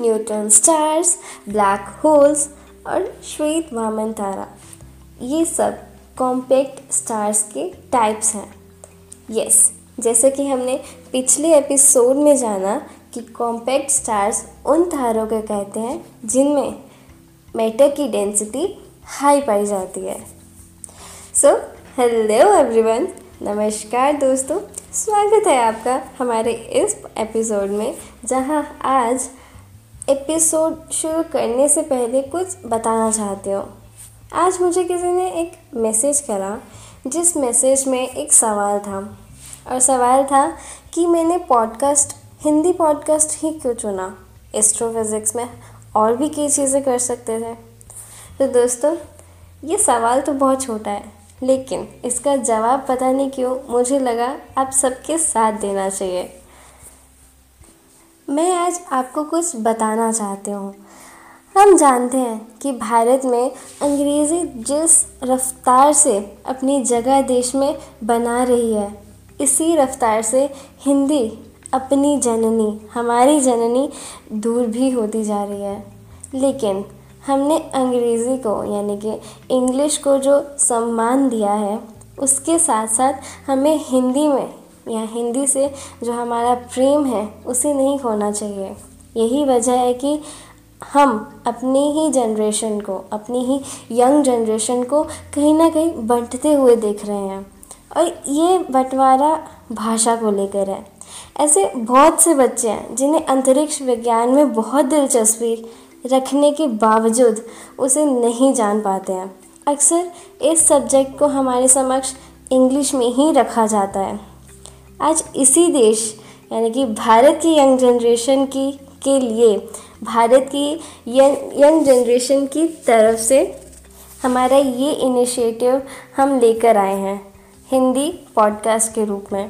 Neutron stars black holes और श्वेत वामन तारा। ये सब कॉम्पैक्ट स्टार्स के टाइप्स हैं। यस yes, जैसे कि हमने पिछले एपिसोड में जाना कि कॉम्पैक्ट स्टार्स उन तारों को कहते हैं जिनमें मैटर की डेंसिटी हाई पाई जाती है। सो हेलो एवरीवन नमस्कार दोस्तों स्वागत है आपका हमारे इस एपिसोड में जहाँ आज एपिसोड शुरू करने से पहले कुछ बताना चाहते हो? आज मुझे किसी ने एक मैसेज करा, जिस मैसेज में एक सवाल था। और सवाल था कि मैंने पॉडकास्ट हिंदी पॉडकास्ट ही क्यों चुना? एस्ट्रोफिज़िक्स में और भी कई चीज़ें कर सकते थे। तो दोस्तों, ये सवाल तो बहुत छोटा है, लेकिन इसका जवाब पता नहीं क्यों मुझे लगा आप सबके साथ देना चाहिए। मैं आज आपको कुछ बताना चाहती हूँ। हम जानते हैं कि भारत में अंग्रेज़ी जिस रफ्तार से अपनी जगह देश में बना रही है, इसी रफ्तार से हिंदी अपनी जननी, हमारी जननी दूर भी होती जा रही है। लेकिन हमने अंग्रेज़ी को, यानी कि इंग्लिश को जो सम्मान दिया है, उसके साथ साथ हमें हिंदी में या हिंदी से जो हमारा प्रेम है, उसे नहीं खोना चाहिए। यही वजह है कि हम अपनी ही जनरेशन को, अपनी ही यंग जनरेशन को कहीं ना कहीं बंटते हुए देख रहे हैं। और ये बंटवारा भाषा को लेकर है। ऐसे बहुत से बच्चे हैं, जिन्हें अंतरिक्ष विज्ञान में बहुत दिलचस्पी रखने के बावजूद उसे नहीं जान पाते हैं। अक्सर इस सब्जेक्ट को हमारे समक्ष इंग्लिश में ही रखा जाता है। आज इसी देश, यानी कि भारत की यंग जनरेशन की, के लिए, भारत की यंग जनरेशन की तरफ़ से हमारा ये इनिशिएटिव हम लेकर आए हैं, हिंदी पॉडकास्ट के रूप में।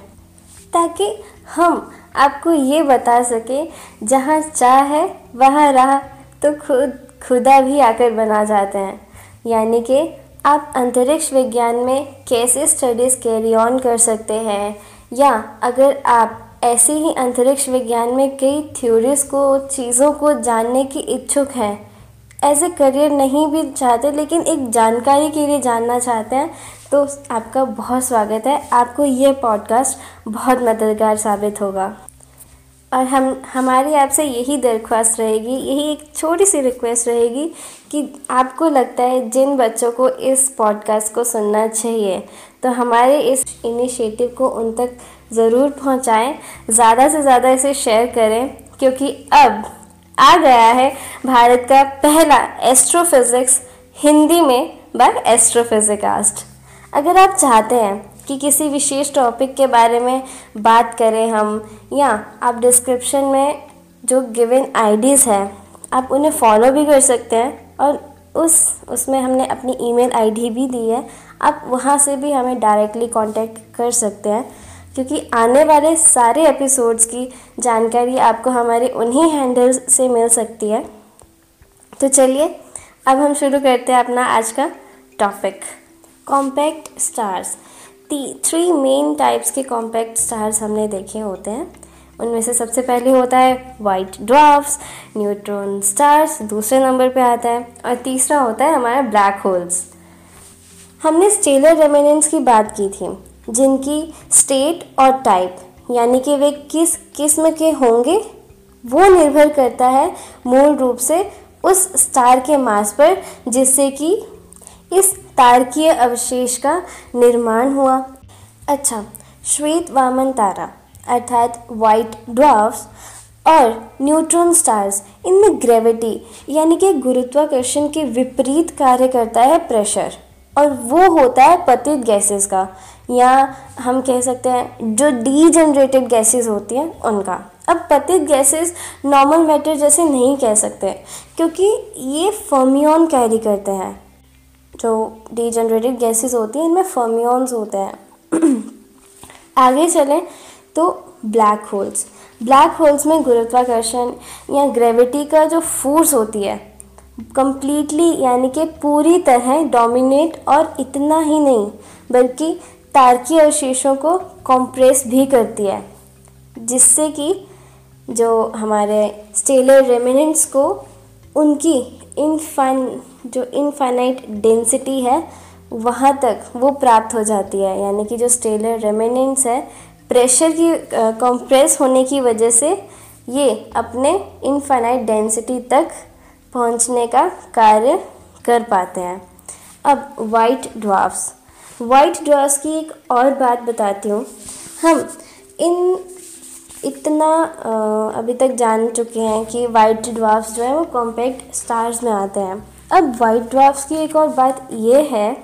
ताकि हम आपको ये बता सकें, जहाँ चाह है, वहाँ रहा तो खुद, खुदा भी आकर बना जाते हैं। यानी कि आप अंतरिक्ष विज्ञान में कैसे स्टडीज़ कैरी ऑन कर सकते हैं या अगर आप ऐसे ही अंतरिक्ष विज्ञान में कई थ्योरीज को, चीज़ों को जानने की इच्छुक हैं एज ए करियर नहीं भी चाहते लेकिन एक जानकारी के लिए जानना चाहते हैं तो आपका बहुत स्वागत है। आपको यह पॉडकास्ट बहुत मददगार साबित होगा। और हम, हमारी आपसे यही दरख्वास्त रहेगी, यही एक छोटी सी रिक्वेस्ट रहेगी कि आपको लगता है जिन बच्चों को इस पॉडकास्ट को सुनना चाहिए तो हमारे इस इनिशिएटिव को उन तक ज़रूर पहुंचाएँ। ज़्यादा से ज़्यादा इसे शेयर करें, क्योंकि अब आ गया है भारत का पहला एस्ट्रोफिज़िक्स हिंदी में बाय एस्ट्रोफिजिकास्ट अगर आप चाहते हैं कि किसी विशेष टॉपिक के बारे में बात करें हम, या आप डिस्क्रिप्शन में जो गिवन आईडीज़ है, आप उन्हें फॉलो भी कर सकते हैं और उस, उसमें हमने अपनी ईमेल आईडी भी दी है। आप वहाँ से भी हमें डायरेक्टली कांटेक्ट कर सकते हैं, क्योंकि आने वाले सारे एपिसोड्स की जानकारी आपको हमारे उन्हीं हैंडल्स से मिल सकती है। तो चलिए, अब हम शुरू करते हैं अपना आज का topic compact stars three main types के कॉम्पैक्ट स्टार्स हमने देखे होते हैं। उनमें से सबसे पहले होता है वाइट ड्रॉप्स न्यूट्रॉन स्टार्स दूसरे नंबर पे आता है और तीसरा होता है हमारा ब्लैक होल्स हमने स्टेलर रेमिनेंस की बात की थी, जिनकी स्टेट और टाइप यानी कि वे किस किस्म के होंगे, वो निर्भर करता है मूल रूप से उस स्टार के मास पर, जिससे कि इस तारकीय अवशेष का निर्माण हुआ। अच्छा श्वेत वामन तारा, अर्थात वाइट ड्वाफ्स और न्यूट्रॉन स्टार्स इनमें ग्रेविटी यानी कि गुरुत्वाकर्षण के विपरीत कार्य करता है प्रेशर और वो होता है पतित गैसेस का, या हम कह सकते हैं जो डी जनरेटेड गैसेस होती हैं, उनका। अब पतित गैसेस नॉर्मल मैटर जैसे नहीं कह सकते, क्योंकि ये फर्मियन कैरी करते हैं। जो डी जनरेटेड गैसेस होती हैं, इनमें फर्मियंस होते हैं। आगे चलें तो ब्लैक होल्स ब्लैक होल्स में गुरुत्वाकर्षण या ग्रेविटी का जो फोर्स होती है कम्प्लीटली यानी कि पूरी तरह डोमिनेट और इतना ही नहीं, बल्कि तारकीय अवशेषों को कॉम्प्रेस भी करती है, जिससे कि जो हमारे स्टेलर रेमिनेंट्स को, उनकी इनफाइन जो इनफाइनाइट डेंसिटी है, वहाँ तक वो प्राप्त हो जाती है। यानी कि जो स्टेलर रेमिनेंट्स है प्रेशर की कंप्रेस होने की वजह से ये अपने इनफाइनाइट डेंसिटी तक पहुँचने का कार्य कर पाते हैं। अब वाइट ड्वाफ्स वाइट ड्वाफ्स की एक और बात बताती हूँ। हम इन, इतना अभी तक जान चुके हैं कि वाइट ड्वाफ्स जो है वो कॉम्पैक्ट स्टार्स में आते हैं। अब वाइट ड्वाफ्स की एक और बात ये है,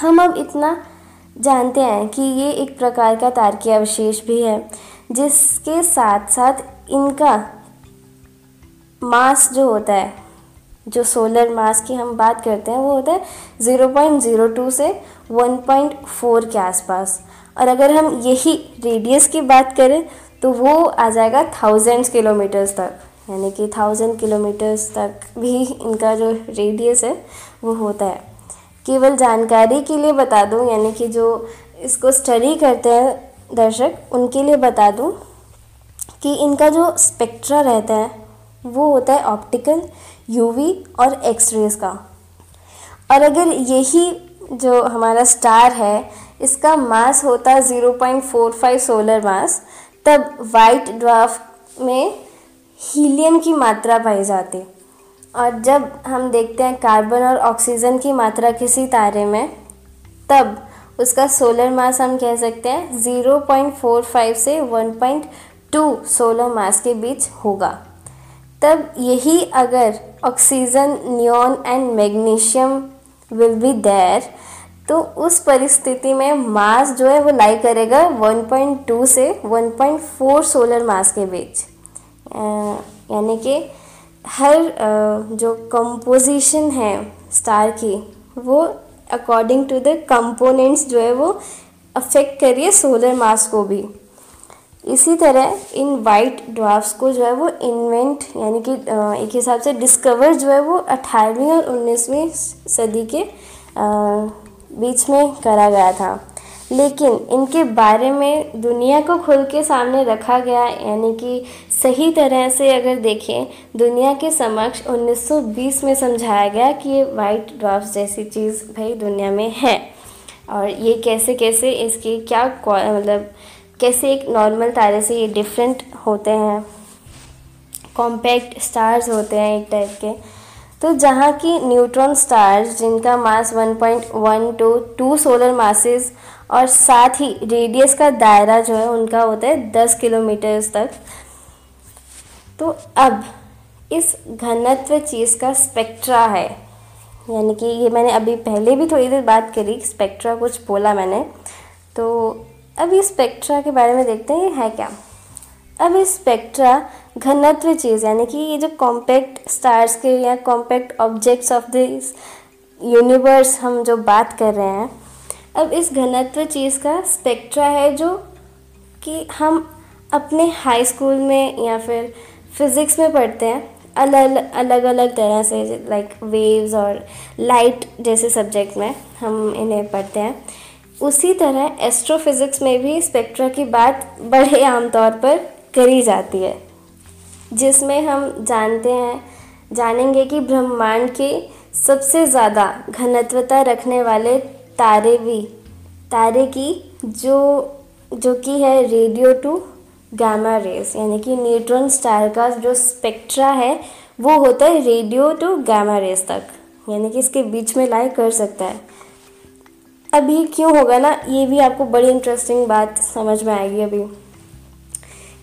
हम अब इतना जानते हैं कि ये एक प्रकार का तारकीय अवशेष भी है, जिसके साथ साथ इनका मास जो होता है, जो सोलर मास की हम बात करते हैं, वो होता है ज़ीरो पॉइंट ज़ीरो टू से वन पॉइंट फोर के आसपास। और अगर हम यही रेडियस की बात करें तो वो आ जाएगा थाउजेंड्स किलोमीटर्स तक। यानी कि थाउज़ेंड किलोमीटर्स तक भी इनका जो रेडियस है, वो होता है। केवल जानकारी के लिए बता दूँ, यानी कि जो इसको स्टडी करते हैं दर्शक, उनके लिए बता दूँ कि इनका जो स्पेक्ट्रा रहता है, वो होता है ऑप्टिकल यूवी और एक्स रेज का। और अगर यही जो हमारा स्टार है, इसका मास होता zero point four five solar mass तब वाइट ड्वार्फ में हीलियम की मात्रा पाई जाती। और जब हम देखते हैं कार्बन और ऑक्सीजन की मात्रा किसी तारे में, तब उसका सोलर मास हम कह सकते हैं ज़ीरो पॉइंट फोर फाइव से one point two solar mass के बीच होगा। तब यही अगर oxygen, neon and magnesium will be there तो उस परिस्थिति में मास जो है वो लाई करेगा 1.2 से 1.4 सोलर मास के बीच। यानी कि हर जो कंपोजिशन है स्टार की, वो अकॉर्डिंग टू द कंपोनेंट्स जो है वो अफेक्ट करिए सोलर मास को भी। इसी तरह इन वाइट ड्वाफ्स को जो है वो इन्वेंट यानी कि एक हिसाब से डिस्कवर जो है वो अठारहवीं और उन्नीसवीं सदी के बीच में करा गया था। लेकिन इनके बारे में दुनिया को खुल के सामने रखा गया, यानी कि सही तरह से अगर देखें, दुनिया के समक्ष 1920 में समझाया गया कि ये वाइट ड्राफ्ट जैसी चीज़ भाई दुनिया में है। और ये कैसे कैसे इसकी क्या मतलब कैसे एक नॉर्मल तारे से ये डिफरेंट होते हैं कॉम्पैक्ट स्टार्स होते हैं एक टाइप के। तो जहाँ की न्यूट्रॉन स्टार्स जिनका mass 1.1 to two solar masses और साथ ही रेडियस का दायरा जो है, उनका होता है 10 किलोमीटर्स तक। तो अब इस घनत्व चीज़ का स्पेक्ट्रा है। यानी कि ये मैंने अभी पहले भी थोड़ी देर बात करी स्पेक्ट्रा कुछ बोला मैंने। तो अब ये स्पेक्ट्रा के बारे में देखते हैं, ये है क्या? अब इस स्पेक्ट्रा घनत्व चीज़, यानी कि ये जो कॉम्पैक्ट स्टार्स के या compact objects of this universe हम जो बात कर रहे हैं अब इस घनत्व चीज़ का स्पेक्ट्रा है जो कि हम अपने हाई स्कूल में या फिर फिज़िक्स में पढ़ते हैं। अलग अलग अलग तरह से लाइक वेव्स और लाइट जैसे सब्जेक्ट में हम इन्हें पढ़ते हैं। उसी तरह एस्ट्रोफिज़िक्स में भी स्पेक्ट्रा की बात बड़े आमतौर पर करी जाती है, जिसमें हम जानते हैं, जानेंगे कि ब्रह्मांड के सबसे ज़्यादा घनत्वता रखने वाले तारे भी तारे की जो जो कि है रेडियो टू गामा रेस, यानी कि न्यूट्रॉन स्टार का जो स्पेक्ट्रा है, वो होता है रेडियो टू गामा रेस तक, यानी कि इसके बीच में लाई कर सकता है। अभी क्यों होगा ना, ये भी आपको बड़ी इंटरेस्टिंग बात समझ में आएगी अभी,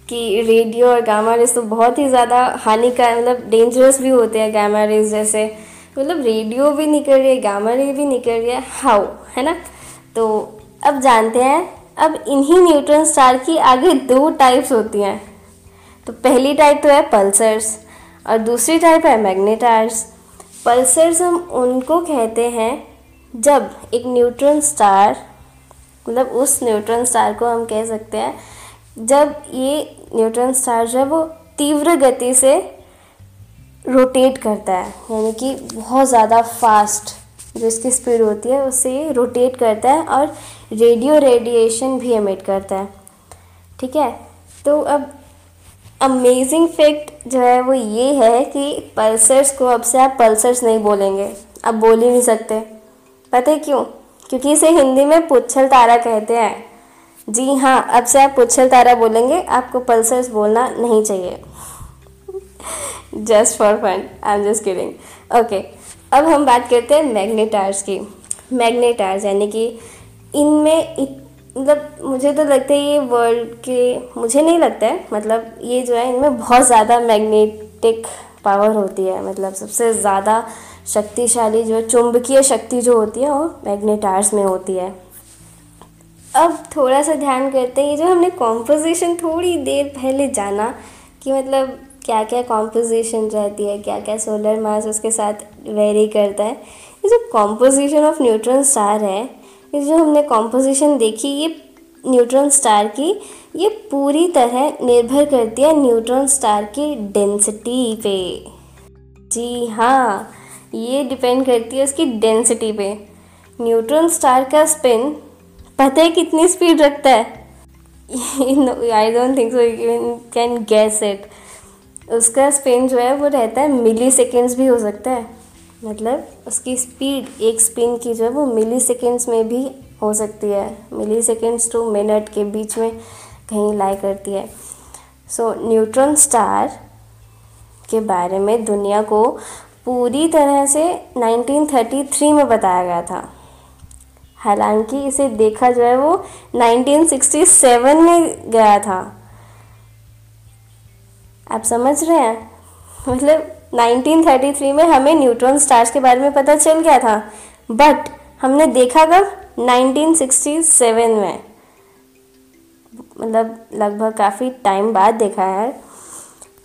कि रेडियो और गामा रेस तो बहुत ही ज़्यादा हानिकार मतलब डेंजरस भी होते हैं गामा रेस जैसे। मतलब रेडियो भी निकल रही है, गामा रे भी निकल रही है, हाउ, है ना? तो अब जानते हैं, अब इन्हीं न्यूट्रॉन स्टार की आगे दो टाइप्स होती हैं। तो पहली टाइप तो है पल्सर्स और दूसरी टाइप है मैग्नेटार्स पल्सर्स हम उनको कहते हैं जब एक न्यूट्रॉन स्टार मतलब उस न्यूट्रॉन स्टार को हम कह सकते हैं, जब ये न्यूट्रॉन स्टार जो है वो तीव्र गति से रोटेट करता है, यानी कि बहुत ज़्यादा फास्ट जो इसकी स्पीड होती है, उससे ये रोटेट करता है और रेडियो रेडिएशन भी एमिट करता है। ठीक है? तो अब अमेजिंग फैक्ट जो है वो ये है कि पल्सर्स को अब से आप पल्सर्स नहीं बोलेंगे। अब बोल ही नहीं सकते। पता है क्यों? क्योंकि इसे हिंदी में पुच्छल तारा कहते हैं। जी हाँ अब से आप पुच्छल तारा बोलेंगे, आपको पल्सर्स बोलना नहीं चाहिए। Just for fun I am just kidding okay अब हम बात करते हैं मैग्नेटार्स की। मैग्नेटार्स यानी कि इनमें मतलब मुझे तो लगता है ये वर्ल्ड के, मुझे नहीं लगता है मतलब ये जो है इनमें बहुत ज़्यादा मैग्नेटिक पावर होती है। मतलब सबसे ज़्यादा शक्तिशाली जो, चुंबकीय शक्ति जो होती है, वो मैग्नेटार्स में होती है। अब थोड़ा सा ध्यान करते हैं, ये जो हमने कॉम्पोजिशन थोड़ी देर पहले जाना कि मतलब क्या क्या कॉम्पोजिशन रहती है क्या क्या सोलर मास उसके साथ वेरी करता है। ये जो कॉम्पोजिशन ऑफ़ न्यूट्रॉन स्टार है, ये जो हमने कॉम्पोजिशन देखी, ये न्यूट्रॉन स्टार की, ये पूरी तरह निर्भर करती है न्यूट्रॉन स्टार की डेंसिटी पे। जी हाँ ये डिपेंड करती है उसकी डेंसिटी पे। न्यूट्रॉन स्टार का स्पिन पता है कितनी स्पीड रखता है? I don't think so you can guess it उसका स्पिन जो है वो रहता है मिली सेकेंड्स भी हो सकता है। मतलब उसकी स्पीड एक स्पिन की जो है वो मिली सेकेंड्स में भी हो सकती है। मिली सेकेंड्स टू मिनट के बीच में कहीं लाई करती है। सो न्यूट्रॉन स्टार के बारे में दुनिया को पूरी तरह से 1933 में बताया गया था। हालाँकि इसे देखा जो है वो 1967 में गया था। आप समझ रहे हैं? मतलब 1933 में हमें न्यूट्रॉन स्टार्स के बारे में पता चल गया था। बट हमने देखा कब? 1967 में। मतलब लगभग काफ़ी टाइम बाद देखा है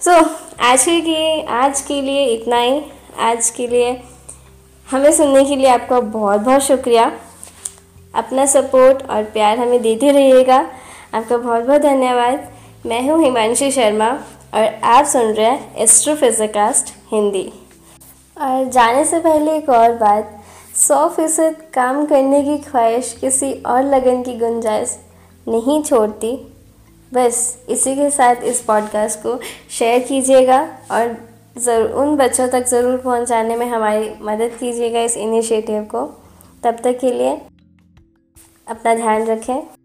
सो so, आज के लिए आज के लिए इतना ही। आज के लिए हमें सुनने के लिए आपका बहुत बहुत शुक्रिया। अपना सपोर्ट और प्यार हमें देते रहिएगा। आपका बहुत बहुत धन्यवाद। मैं हूँ हिमांशी शर्मा। और आप सुन रहे हैं एस्ट्रोफिजिकास्ट हिंदी। और जाने से पहले एक और बात, सौ फ़ीसद काम करने की ख्वाहिश किसी और लगन की गुंजाइश नहीं छोड़ती। बस इसी के साथ इस पॉडकास्ट को शेयर कीजिएगा और ज़रूर, उन बच्चों तक ज़रूर पहुँचाने में हमारी मदद कीजिएगा इस इनिशिएटिव को। तब तक के लिए अपना ध्यान रखें।